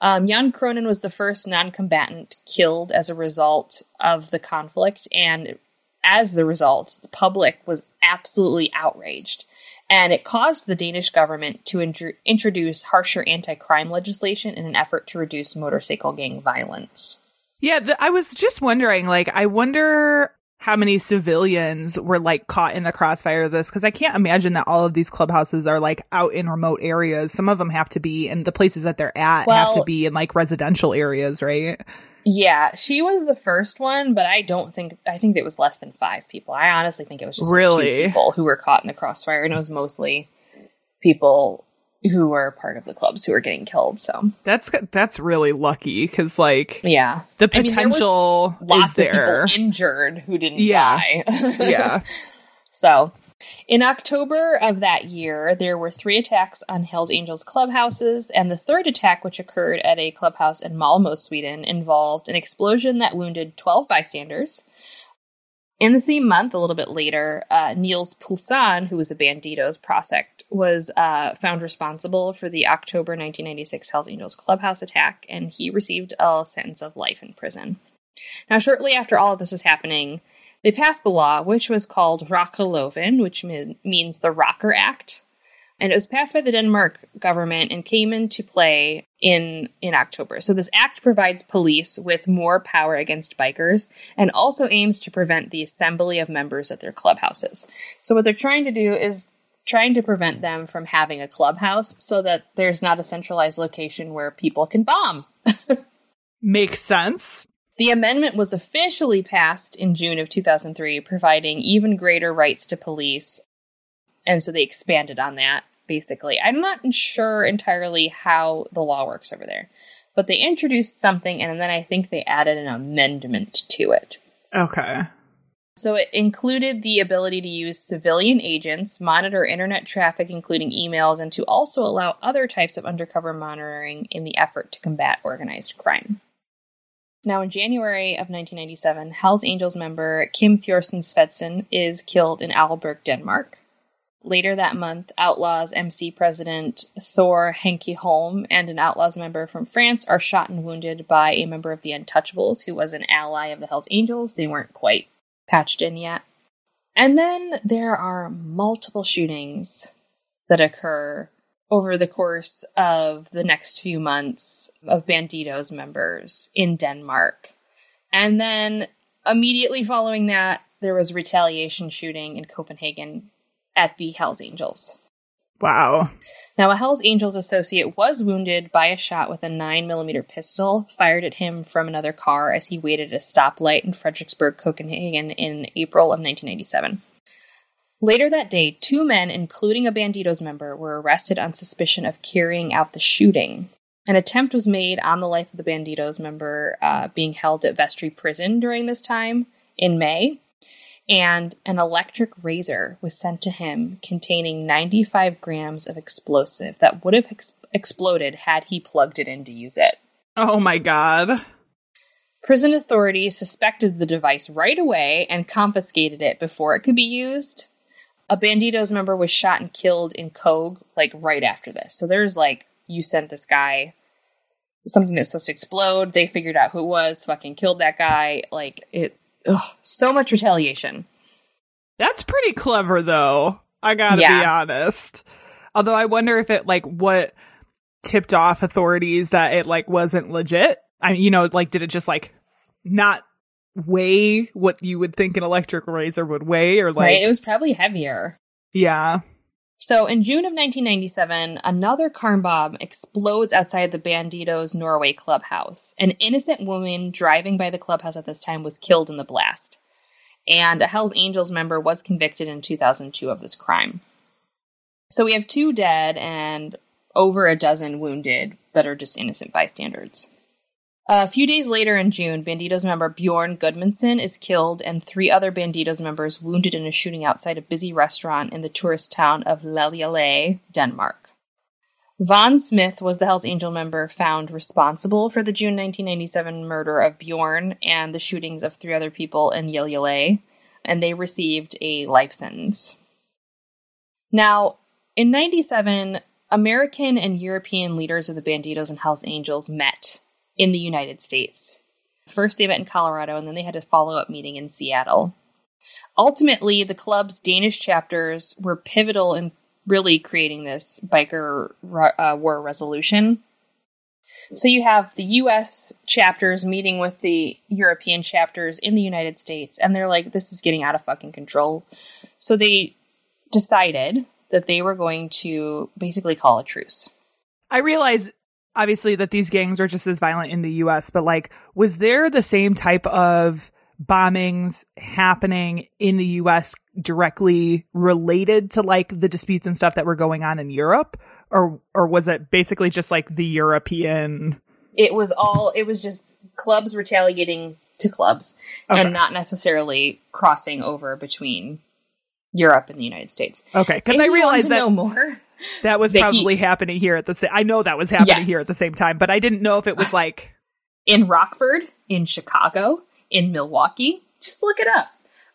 Um, Jan Cronin was the first non combatant killed as a result of the conflict, and as the result, the public was absolutely outraged. And it caused the Danish government to in- introduce harsher anti crime legislation in an effort to reduce motorcycle gang violence.
Yeah, the, I was just wondering, like, I wonder how many civilians were like caught in the crossfire of this because I can't imagine that all of these clubhouses are like out in remote areas. Some of them have to be, and the places that they're at well, have to be in like residential areas, right?
Yeah, she was the first one, but I don't think I think it was less than five people. I honestly think it was just
really
like people who were caught in the crossfire, and it was mostly people who were part of the clubs who were getting killed. So
that's that's really lucky because like
yeah,
the potential
I mean,
there is there.
injured who didn't
yeah.
die.
yeah.
So in October of that year, there were three attacks on Hells Angels clubhouses, and the third attack, which occurred at a clubhouse in Malmo, Sweden, involved an explosion that wounded 12 bystanders. In the same month, a little bit later, uh, Niels Poulsen, who was a Bandidos prospect, was uh, found responsible for the October 1996 Hells Angels clubhouse attack, and he received a sentence of life in prison. Now, shortly after all of this was happening, they passed the law, which was called Rockerloven, which means the Rocker Act. And it was passed by the Denmark government and came into play in, in October. So this act provides police with more power against bikers and also aims to prevent the assembly of members at their clubhouses. So what they're trying to do is trying to prevent them from having a clubhouse so that there's not a centralized location where people can bomb.
Makes sense.
The amendment was officially passed in June of 2003, providing even greater rights to police. And so they expanded on that, basically. I'm not sure entirely how the law works over there, but they introduced something and then I think they added an amendment to it.
Okay.
So it included the ability to use civilian agents, monitor internet traffic, including emails, and to also allow other types of undercover monitoring in the effort to combat organized crime. Now, in January of 1997, Hells Angels member Kim Thorsen Svendsen is killed in Aalborg, Denmark. Later that month, Outlaws MC president Thor Henke Holm and an Outlaws member from France are shot and wounded by a member of the Untouchables who was an ally of the Hells Angels. They weren't quite patched in yet. And then there are multiple shootings that occur over the course of the next few months of Bandidos members in Denmark. And then immediately following that, there was retaliation shooting in Copenhagen at the Hells Angels.
Wow.
Now, a Hells Angels associate was wounded by a shot with a 9mm pistol fired at him from another car as he waited at a stoplight in Frederiksberg, Copenhagen in April of 1997. Later that day, two men, including a Bandidos member, were arrested on suspicion of carrying out the shooting. An attempt was made on the life of the Bandidos member uh, being held at Vestre Prison during this time in May, and an electric razor was sent to him containing 95 grams of explosive that would have ex- exploded had he plugged it in to use it.
Oh my god.
Prison authorities suspected the device right away and confiscated it before it could be used a Bandidos member was shot and killed in Køge, like right after this. So there's like, you sent this guy something that's supposed to explode. They figured out who it was, fucking killed that guy. Like, it, ugh, so much retaliation.
That's pretty clever, though. I gotta yeah. be honest. Although I wonder if it, like, what tipped off authorities that it, like, wasn't legit. I mean, you know, like, did it just, like, not weigh what you would think an electric razor would weigh or like
right, it was probably heavier
yeah
So in June of 1997, another car bomb explodes outside the Bandidos Norway clubhouse. An innocent woman driving by the clubhouse at this time was killed in the blast. And a Hells Angels member was convicted in 2002 of this crime. So we have two dead and over a dozen wounded that are just innocent bystanders. A few days later in June, Bandidos member Bjorn Gudmandsen is killed and three other Bandidos members wounded in a shooting outside a busy restaurant in the tourist town of Liseleje, Denmark. Von Smith was the Hells Angel member found responsible for the June 1997 murder of Bjorn and the shootings of three other people in Liseleje, and they received a life sentence. Now, in 97, American and European leaders of the Bandidos and Hells Angels met in the United States. First, they met in Colorado, and then they had a follow up meeting in Seattle. Ultimately, the club's Danish chapters were pivotal in really creating this biker uh, war resolution. So you have the US chapters meeting with the European chapters in the United States, and they're like, this is getting out of fucking control. So they decided that they were going to basically call a truce.
I realize obviously that these gangs are just as violent in the US, but like, was there the same type of bombings happening in the US directly related to like the disputes and stuff that were going on in Europe? Or, or was it basically just like the European?
It was all, it was just clubs retaliating to clubs okay. and not necessarily crossing over between Europe and the United States.
Okay. Cause I realized that.
more
that was Vicky. probably happening here at the same. I know that was happening yes. here at the same time, but I didn't know if it was like
in Rockford, in Chicago, in Milwaukee. Just look it up.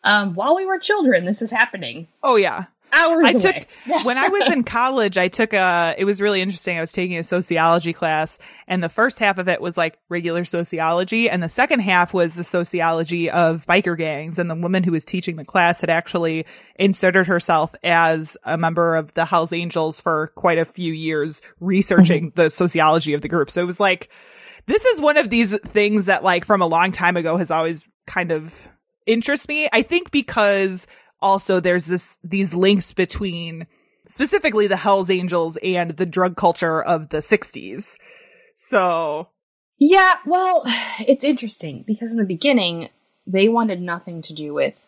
Um, while we were children, this is happening.
Oh yeah,
hours
I
away.
took when I was in college, I took a it was really interesting. I was taking a sociology class and the first half of it was like regular sociology and the second half was the sociology of biker gangs and the woman who was teaching the class had actually inserted herself as a member of the Hells Angels for quite a few years researching mm-hmm. the sociology of the group. So it was like this is one of these things that like from a long time ago has always kind of interest me. I think because also there's this these links between specifically the Hells Angels and the drug culture of the 60s. So,
yeah, well, it's interesting because in the beginning they wanted nothing to do with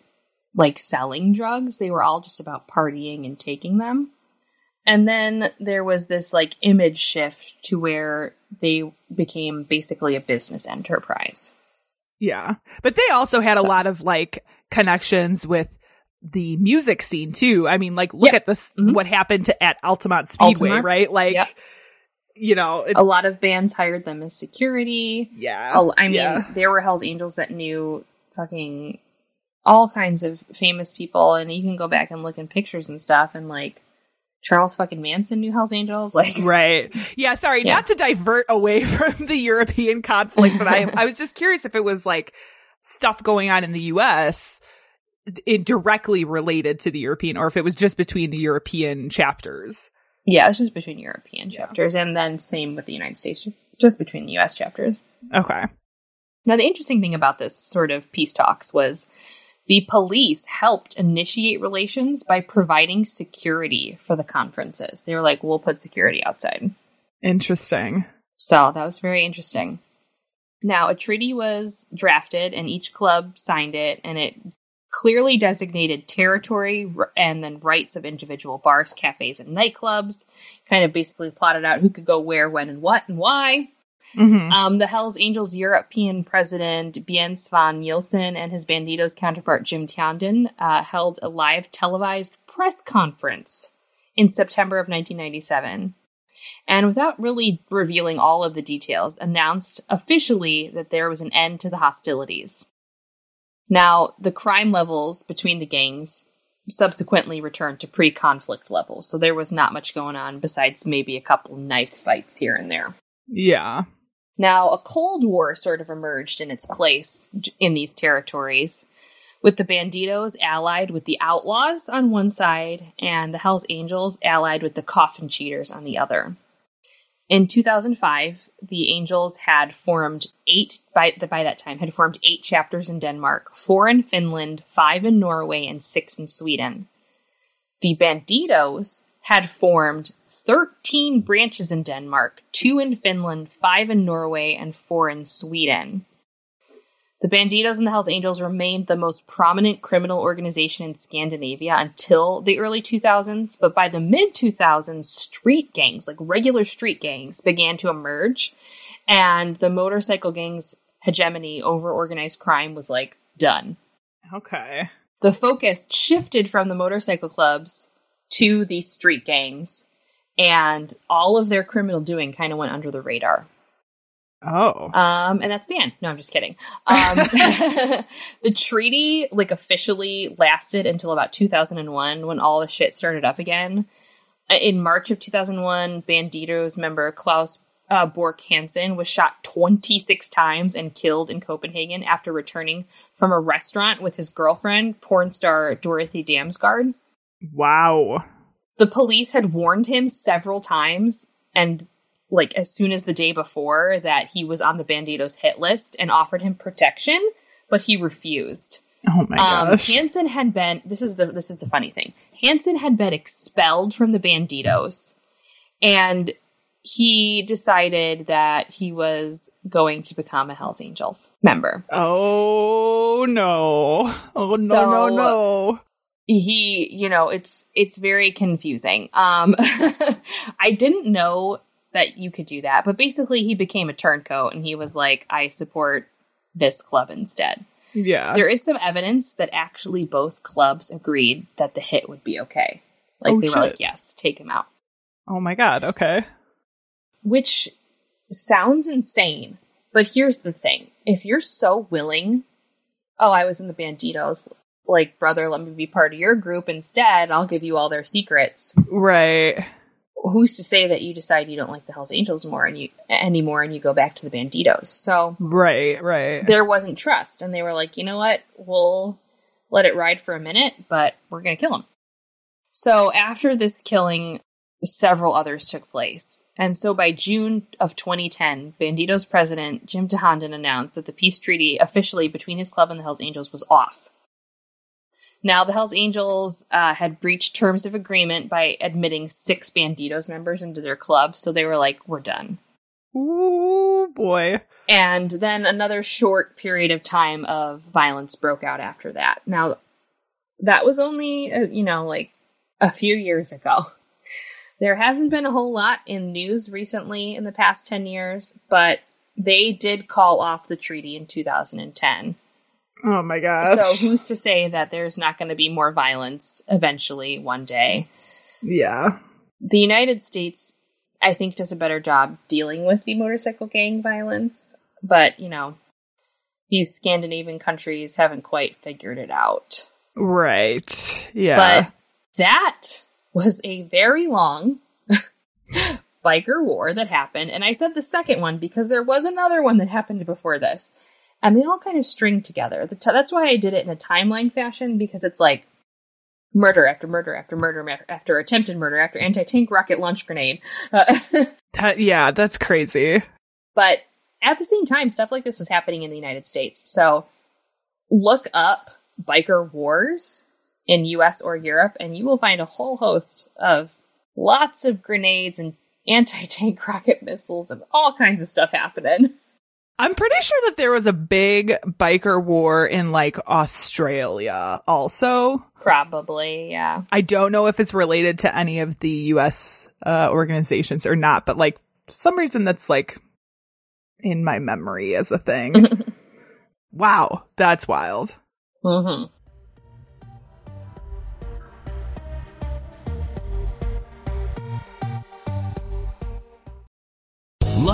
like selling drugs. They were all just about partying and taking them. And then there was this like image shift to where they became basically a business enterprise.
Yeah. But they also had so. a lot of like connections with the music scene too. I mean, like look at this mm-hmm. what happened to at Altamont Speedway, Altamont. right? Like yep. you know,
it, a lot of bands hired them as security.
Yeah.
I mean,
yeah.
there were Hells Angels that knew fucking all kinds of famous people and you can go back and look in pictures and stuff and like Charles fucking Manson knew Hell's Angels, like
right. Yeah, sorry, yeah. not to divert away from the European conflict, but I I was just curious if it was like stuff going on in the US directly related to the European or if it was just between the European chapters.
Yeah, it's just between European chapters yeah. and then same with the United States, just between the US chapters.
Okay.
Now, the interesting thing about this sort of peace talks was the police helped initiate relations by providing security for the conferences. They were like, we'll put security outside.
Interesting.
So that was very interesting. Now, a treaty was drafted and each club signed it, and it clearly designated territory and then rights of individual bars, cafes, and nightclubs. Kind of basically plotted out who could go where, when, and what, and why. Mm-hmm. Um, the Hells Angels European president Bjørn Svend Nilsen and his Bandidos counterpart Jim Tinndahn uh, held a live televised press conference in September of 1997. And without really revealing all of the details, announced officially that there was an end to the hostilities. Now, the crime levels between the gangs subsequently returned to pre conflict levels, so there was not much going on besides maybe a couple knife fights here and there.
Yeah.
Now, a Cold War sort of emerged in its place in these territories, with the Bandidos allied with the Outlaws on one side and the Hells Angels allied with the Coffin Cheaters on the other. In 2005, the Angels had formed eight by the, by that time had formed eight chapters in Denmark, four in Finland, five in Norway, and six in Sweden. The Bandidos had formed 13 branches in Denmark, two in Finland, five in Norway, and four in Sweden. The Bandidos and the Hells Angels remained the most prominent criminal organization in Scandinavia until the early 2000s, but by the mid 2000s, street gangs, like regular street gangs, began to emerge, and the motorcycle gangs' hegemony over organized crime was like done.
Okay.
The focus shifted from the motorcycle clubs to these street gangs, and all of their criminal doing kind of went under the radar.
Oh.
Um, and that's the end. No, I'm just kidding. Um, the treaty like officially lasted until about 2001 when all the shit started up again. Uh, In March of 2001, Bandidos member Klaus uh, Bork Hansen was shot 26 times and killed in Copenhagen after returning from a restaurant with his girlfriend, porn star Dorothy Damsgaard.
Wow.
The police had warned him several times and like as soon as the day before that he was on the Bandidos hit list and offered him protection, but he refused.
Oh my
Um,
gosh.
Hansen had been this is the this is the funny thing. Hansen had been expelled from the Bandidos and he decided that he was going to become a Hells Angels member.
oh no. Oh no no no.
he you know it's it's very confusing um i didn't know that you could do that but basically he became a turncoat and he was like i support this club instead
Yeah.
there is some evidence that actually both clubs agreed that the hit would be okay like
Oh,
they were like yes take him out
oh my god. Okay.
which sounds insane but here's the thing if you're so willing oh i was in the bandidos like brother let me be part of your group instead i'll give you all their secrets
Right.
Who's to say that you decide you don't like the Hells Angels more and you anymore and you go back to the Bandidos? So
Right. Right.
there wasn't trust, and they were like, you know what, we'll let it ride for a minute, but we're gonna kill him. So after this killing, several others took place, and so by June of 2010, Bandidos president Jim Tinndahn announced that the peace treaty officially between his club and the Hells Angels was off. Now, the Hells Angels uh, had breached terms of agreement by admitting six Bandidos members into their club, so they were like, we're done.
Ooh boy.
And then another short period of time of violence broke out after that. Now, that was only, uh, you know, like a few years ago. There hasn't been a whole lot in news recently in the past 10 years, but they did call off the treaty in 2010.
Oh my gosh.
So who's to say that there's not going to be more violence eventually one day?
yeah.
The United States, I think, does a better job dealing with the motorcycle gang violence, but you know, these Scandinavian countries haven't quite figured it out.
Right. Yeah.
But that was a very long biker war that happened, and I said the second one because there was another one that happened before this, and they all kind of string together. The t- that's why I did it in a timeline fashion because it's like murder after murder after murder after attempted murder after anti tank rocket launch grenade. Uh,
That- yeah, that's crazy.
but at the same time, stuff like this was happening in the United States. So look up biker wars in US or Europe, and you will find a whole host of lots of grenades and anti tank rocket missiles and all kinds of stuff happening.
I'm pretty sure that there was a big biker war in like Australia also.
Probably, yeah.
I don't know if it's related to any of the US uh, organizations or not, but like for some reason that's like in my memory as a thing. wow, that's wild.
Mm-hmm.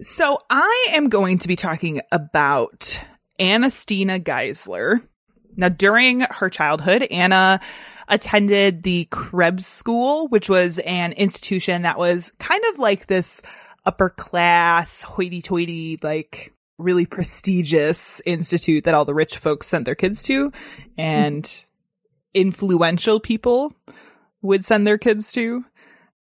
So I am going to be talking about Anastina Geisler. Now, during her childhood, Anna attended the Krebs School, which was an institution that was kind of like this upper class, hoity toity, like really prestigious institute that all the rich folks sent their kids to and influential people would send their kids to.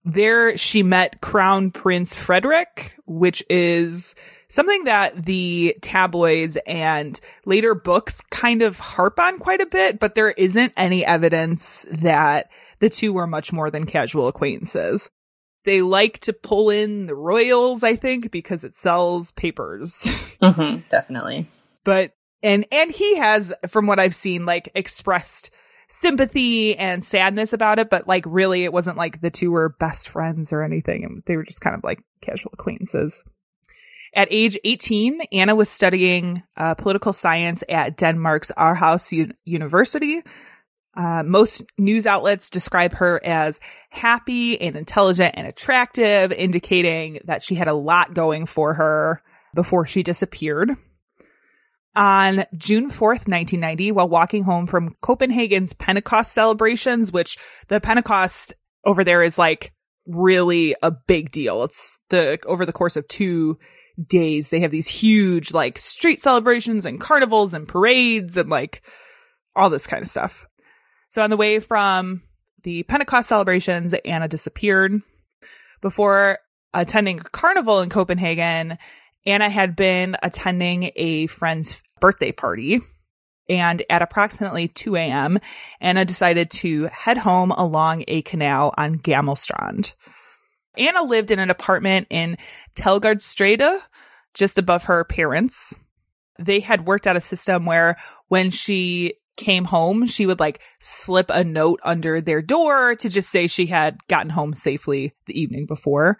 There she met Crown Prince Frederick, which is something that the tabloids and later books kind of harp on quite a bit, but there isn't any evidence that the two were much more than casual acquaintances. They like to pull in the royals, I think, because it sells papers.
Mm-hmm, definitely.
but and and he has from what I've seen like expressed sympathy and sadness about it, but like really it wasn't like the two were best friends or anything. And They were just kind of like casual acquaintances. At age 18, Anna was studying uh, political science at Denmark's Aarhus U- University. Uh, most news outlets describe her as happy and intelligent and attractive, indicating that she had a lot going for her before she disappeared. On June 4th, 1990, while walking home from Copenhagen's Pentecost celebrations, which the Pentecost over there is like really a big deal. It's the, over the course of two days, they have these huge like street celebrations and carnivals and parades and like all this kind of stuff. So on the way from the Pentecost celebrations, Anna disappeared. Before attending a carnival in Copenhagen, Anna had been attending a friend's birthday party. And at approximately 2 a.m., Anna decided to head home along a canal on Gammelstrand. Anna lived in an apartment in Teglgårdstræde, just above her parents. They had worked out a system where when she came home, she would like slip a note under their door to just say she had gotten home safely the evening before.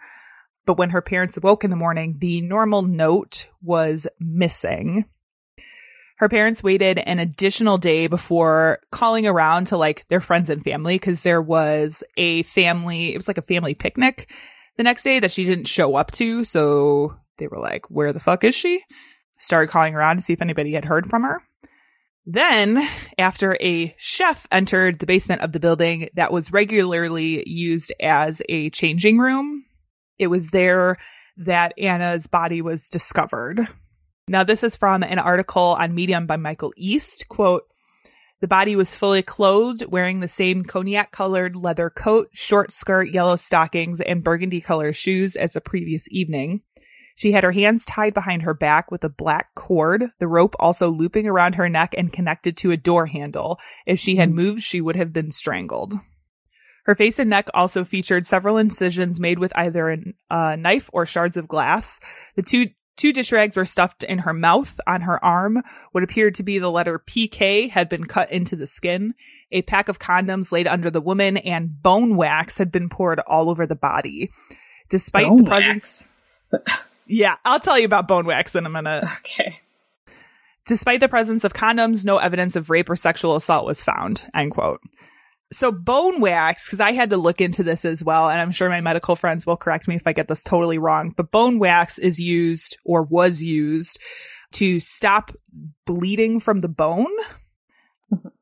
But when her parents awoke in the morning, the normal note was missing. Her parents waited an additional day before calling around to like their friends and family because there was a family, it was like a family picnic the next day that she didn't show up to. So they were like, where the fuck is she? Started calling around to see if anybody had heard from her. Then, after a chef entered the basement of the building that was regularly used as a changing room, it was there that Anna's body was discovered. Now, this is from an article on Medium by Michael East. Quote, the body was fully clothed, wearing the same cognac colored leather coat, short skirt, yellow stockings, and burgundy colored shoes as the previous evening. She had her hands tied behind her back with a black cord, the rope also looping around her neck and connected to a door handle. If she had mm-hmm. moved, she would have been strangled. Her face and neck also featured several incisions made with either a uh, knife or shards of glass. The two two dish rags were stuffed in her mouth. On her arm, what appeared to be the letter PK had been cut into the skin. A pack of condoms laid under the woman, and bone wax had been poured all over the body. Despite
Bone
the presence, yeah, I'll tell you about bone wax in a minute.
Okay.
Despite the presence of condoms, no evidence of rape or sexual assault was found. End quote. So bone wax, because I had to look into this as well, and I'm sure my medical friends will correct me if I get this totally wrong, but bone wax is used or was used to stop bleeding from the bone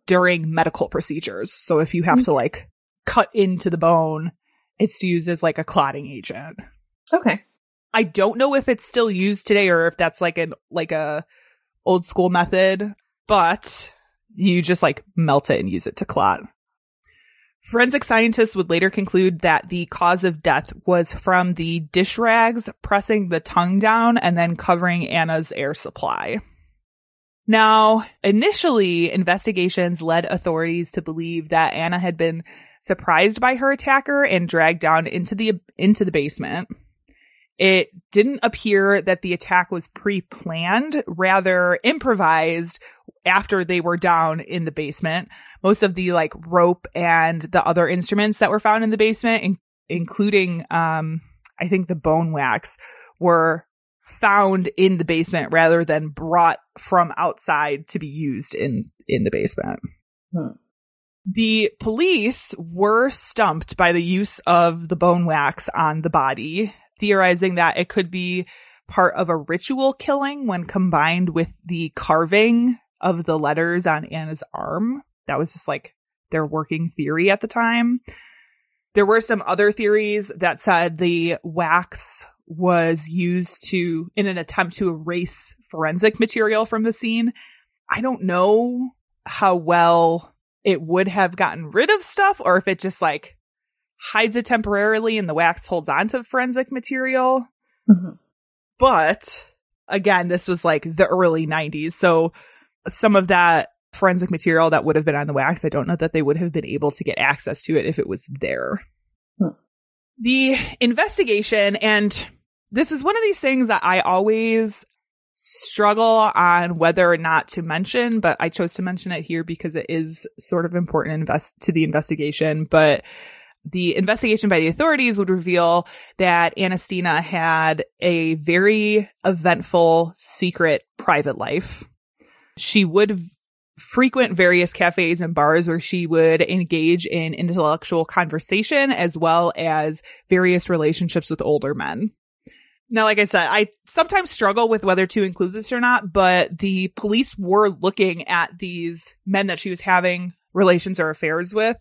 during medical procedures. So if you have to like cut into the bone, it's used as like a clotting agent.
Okay.
I don't know if it's still used today or if that's like an like a old school method, but you just like melt it and use it to clot. Forensic scientists would later conclude that the cause of death was from the dish rags pressing the tongue down and then covering Anna's air supply. Now, initially, investigations led authorities to believe that Anna had been surprised by her attacker and dragged down into the into the basement. It didn't appear that the attack was pre-planned, rather improvised after they were down in the basement. Most of the like rope and the other instruments that were found in the basement, in- including, um, I think the bone wax were found in the basement rather than brought from outside to be used in, in the basement.
Hmm.
The police were stumped by the use of the bone wax on the body, theorizing that it could be part of a ritual killing when combined with the carving of the letters on Anna's arm. That was just like their working theory at the time. There were some other theories that said the wax was used to, in an attempt to erase forensic material from the scene. I don't know how well it would have gotten rid of stuff or if it just like hides it temporarily and the wax holds on to forensic material.
Mhm.
But again, this was like the early 90s. So some of that forensic material that would have been on the wax, I don't know that they would have been able to get access to it if it was there.
Hmm.
The investigation, and this is one of these things that I always struggle on whether or not to mention, but I chose to mention it here because it is sort of important invest to the investigation. But the investigation by the authorities would reveal that Anastina had a very eventful secret private life. She would v- frequent various cafes and bars where she would engage in intellectual conversation as well as various relationships with older men. Now, like I said, I sometimes struggle with whether to include this or not, but the police were looking at these men that she was having relations or affairs with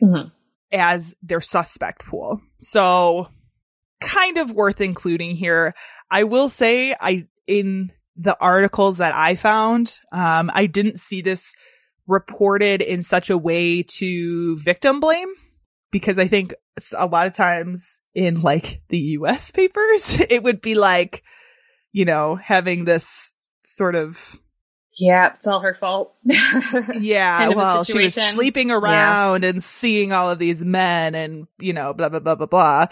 Mhm.
as their suspect pool. So kind of worth including here. I will say I in the articles that I found, um, I didn't see this reported in such a way to victim blame because I think a lot of times in like the US papers, it would be like, you know, having this sort of
Yeah, it's all her fault.
yeah,
kind of
well, she was sleeping around and seeing all of these men and, you know, blah, blah, blah, blah, blah.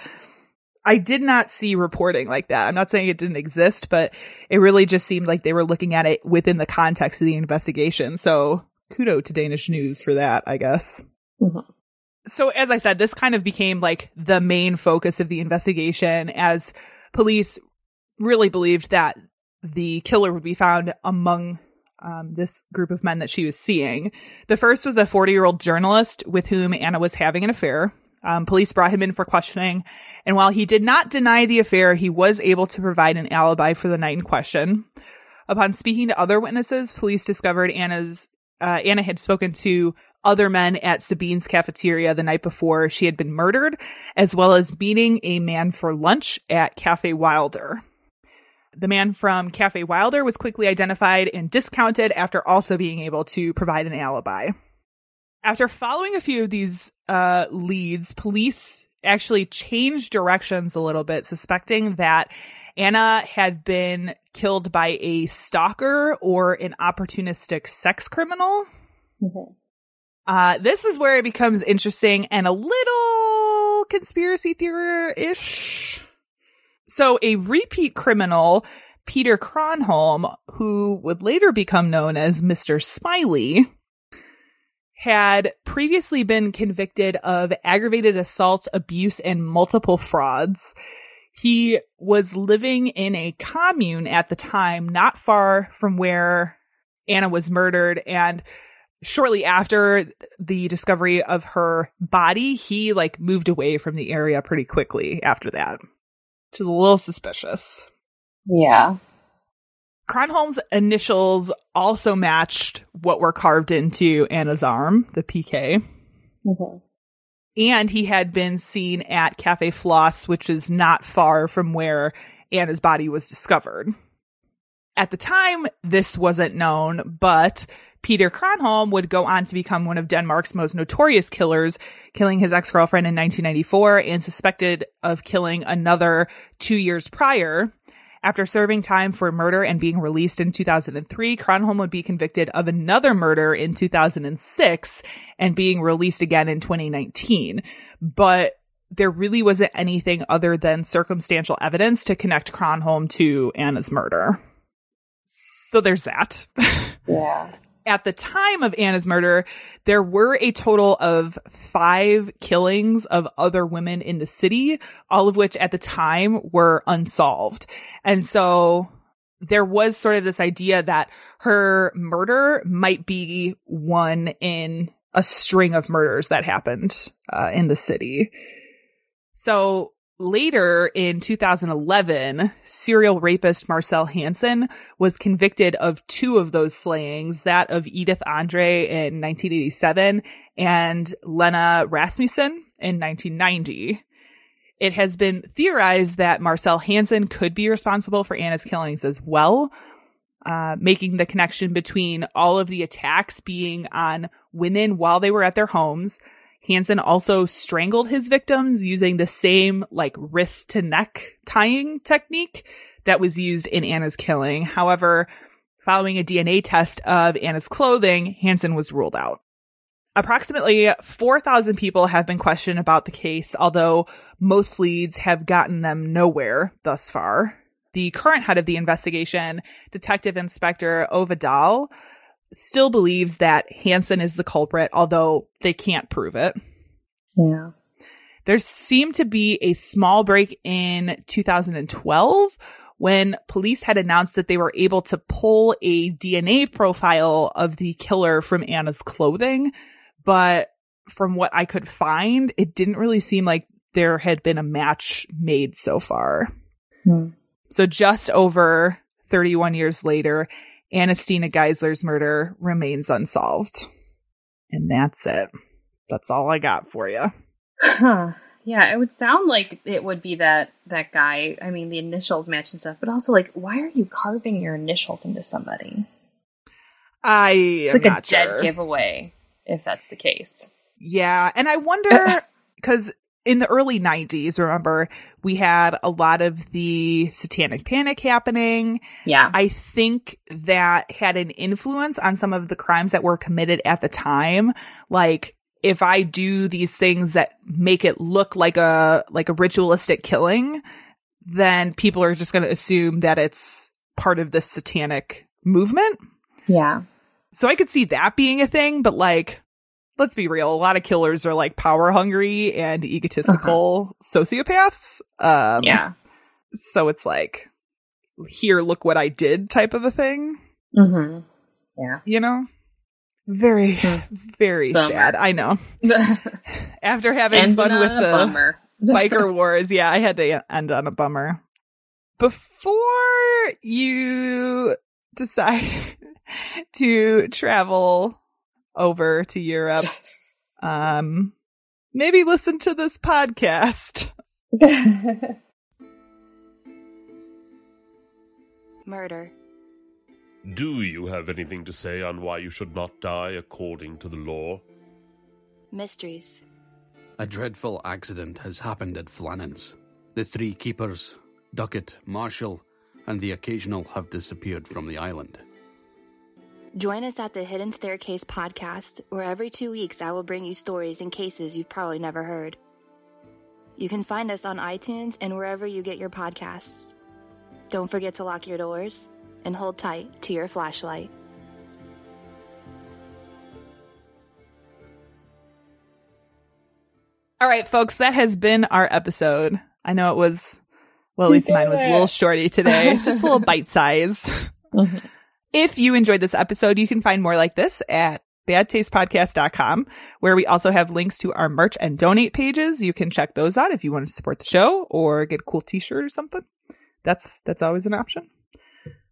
I did not see reporting like that. I'm not saying it didn't exist, but it really just seemed like they were looking at it within the context of the investigation. So kudo to Danish news for that, I guess.
Mhm.
So as I said, this kind of became like the main focus of the investigation as police really believed that the killer would be found among um, this group of men that she was seeing. The first was a 40 year old journalist with whom Anna was having an affair. Um, police brought him in for questioning, and while he did not deny the affair, he was able to provide an alibi for the night in question. Upon speaking to other witnesses, police discovered Anna's uh, Anna had spoken to other men at Sabine's cafeteria the night before she had been murdered, as well as meeting a man for lunch at Cafe Wilder. The man from Cafe Wilder was quickly identified and discounted after also being able to provide an alibi. After following a few of these uh, leads, police actually changed directions a little bit, suspecting that Anna had been killed by a stalker or an opportunistic sex criminal.
Mhm.
Uh, this is where it becomes interesting and a little conspiracy theory ish. So, a repeat criminal, Peter Kronholm, who would later become known as Mr. Smiley, had previously been convicted of aggravated assault, abuse, and multiple frauds. He was living in a commune at the time, not far from where Anna was murdered. And shortly after the discovery of her body, he like moved away from the area pretty quickly after that. Which is a little suspicious.
Yeah.
Kronholm's initials also matched what were carved into Anna's arm, the PK.
Mhm.
And he had been seen at Cafe Floss, which is not far from where Anna's body was discovered. At the time, this wasn't known, but Peter Kronholm would go on to become one of Denmark's most notorious killers, killing his ex-girlfriend in 1994 and suspected of killing another two years prior. After serving time for murder and being released in 2003, Kronholm would be convicted of another murder in 2006 and being released again in 2019. But there really wasn't anything other than circumstantial evidence to connect Kronholm to Anna's murder. So there's that.
Yeah.
At the time of Anna's murder, there were a total of five killings of other women in the city, all of which at the time were unsolved. And so there was sort of this idea that her murder might be one in a string of murders that happened uh, in the city. So later in 2011, serial rapist Marcel Hansen was convicted of two of those slayings, that of Edith Andre in 1987 and Lena Rasmussen in 1990. It has been theorized that Marcel Hansen could be responsible for Anna's killings as well, uh, making the connection between all of the attacks being on women while they were at their homes. Hansen also strangled his victims using the same like wrist to neck tying technique that was used in Anna's killing. However, following a DNA test of Anna's clothing, Hansen was ruled out. Approximately 4,000 people have been questioned about the case, although most leads have gotten them nowhere thus far. The current head of the investigation, Detective Inspector Ove Dahl, still believes that Hansen is the culprit, although they can't prove it.
Yeah.
There seemed to be a small break in 2012 when police had announced that they were able to pull a DNA profile of the killer from Anna's clothing. But from what I could find, it didn't really seem like there had been a match made so far.
Hmm.
So just over 31 years later, Anastina Geisler's murder remains unsolved. And that's it. That's all I got for you.
Huh. Yeah, it would sound like it would be that that guy. I mean, the initials match and stuff, but also like, why are you carving your initials into somebody?
I
It's like a dead
sure.
giveaway if that's the case.
Yeah, and I wonder because in the early 90s, remember, we had a lot of the satanic panic happening.
Yeah.
I think that had an influence on some of the crimes that were committed at the time. Like, if I do these things that make it look like a like a ritualistic killing, then people are just going to assume that it's part of this satanic movement.
Yeah.
So I could see that being a thing, but like, let's be real. A lot of killers are like power hungry and egotistical sociopaths. Um,
Yeah.
So it's like, here, look what I did type of a thing,
Mm-hmm. Yeah.
you know? Very, very
Bummer.
sad. I know. After having
Ending
fun with the biker wars, yeah, I had to end on a bummer. Before you decide to travel over to Europe, um, maybe listen to this podcast.
Murder.
Do you have anything to say on why you should not die according to the law?
Mysteries.
A dreadful accident has happened at Flannan's. The three keepers, Ducat, Marshall, and the occasional have disappeared from the island.
Join us at the Hidden Staircase podcast, where every two weeks I will bring you stories and cases you've probably never heard. You can find us on iTunes and wherever you get your podcasts. Don't forget to lock your doors and hold tight to your flashlight.
All right, folks, that has been our episode. I know it was, well, at least mine was a little shorty today, just a little bite size. Mm-hmm. If you enjoyed this episode, you can find more like this at badtastepodcast.com, where we also have links to our merch and donate pages. You can check those out if you want to support the show or get a cool t-shirt or something. That's, that's always an option.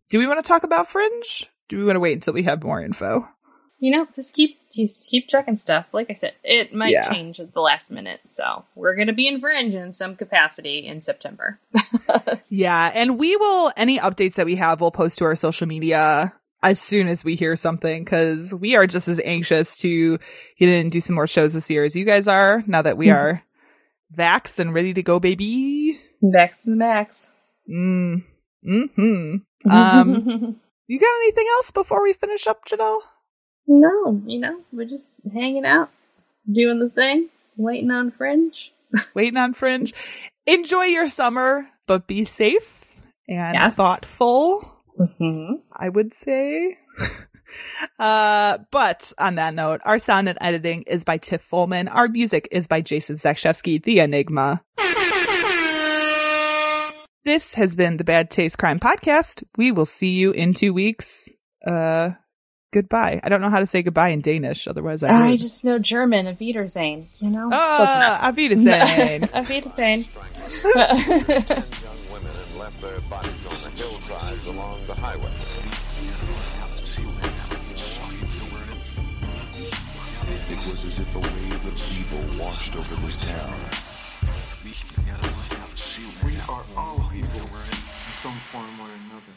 Do we want to talk about Fringe? Do we want to wait until we have more info?
You know, just keep just keep checking stuff. Like I said, it might
Yeah.
change at the last minute. So we're gonna be in Fringe in some capacity in September.
Yeah, and we will any updates that we have we'll post to our social media as soon as we hear something because we are just as anxious to get in and do some more shows this year as you guys are. Now that we
Mhm.
are vaxxed and ready to go, baby.
vaxxed and the max.
Mm. Hmm. Um. you got anything else before we finish up, Janelle?
No, you know, we're just hanging out, doing the thing, waiting on Fringe.
Waiting on Fringe. Enjoy your summer, but be safe and
Yes.
thoughtful.
Mm-hmm.
I would say. uh, but on that note, our sound and editing is by Tiff Fullman. Our music is by Jason Zakshevsky, the Enigma. This has been the Bad Taste Crime Podcast. We will see you in two weeks. Uh, goodbye. I don't know how to say goodbye in Danish. Otherwise, I
I
would.
just know German, Auf Wiedersehen, you know?
Ah, Auf Wiedersehen.
Auf Wiedersehen.
young women and left their bodies on the hillsides along the highway.
It was as if a wave of evil washed over this town.
We are all evil in some form or another.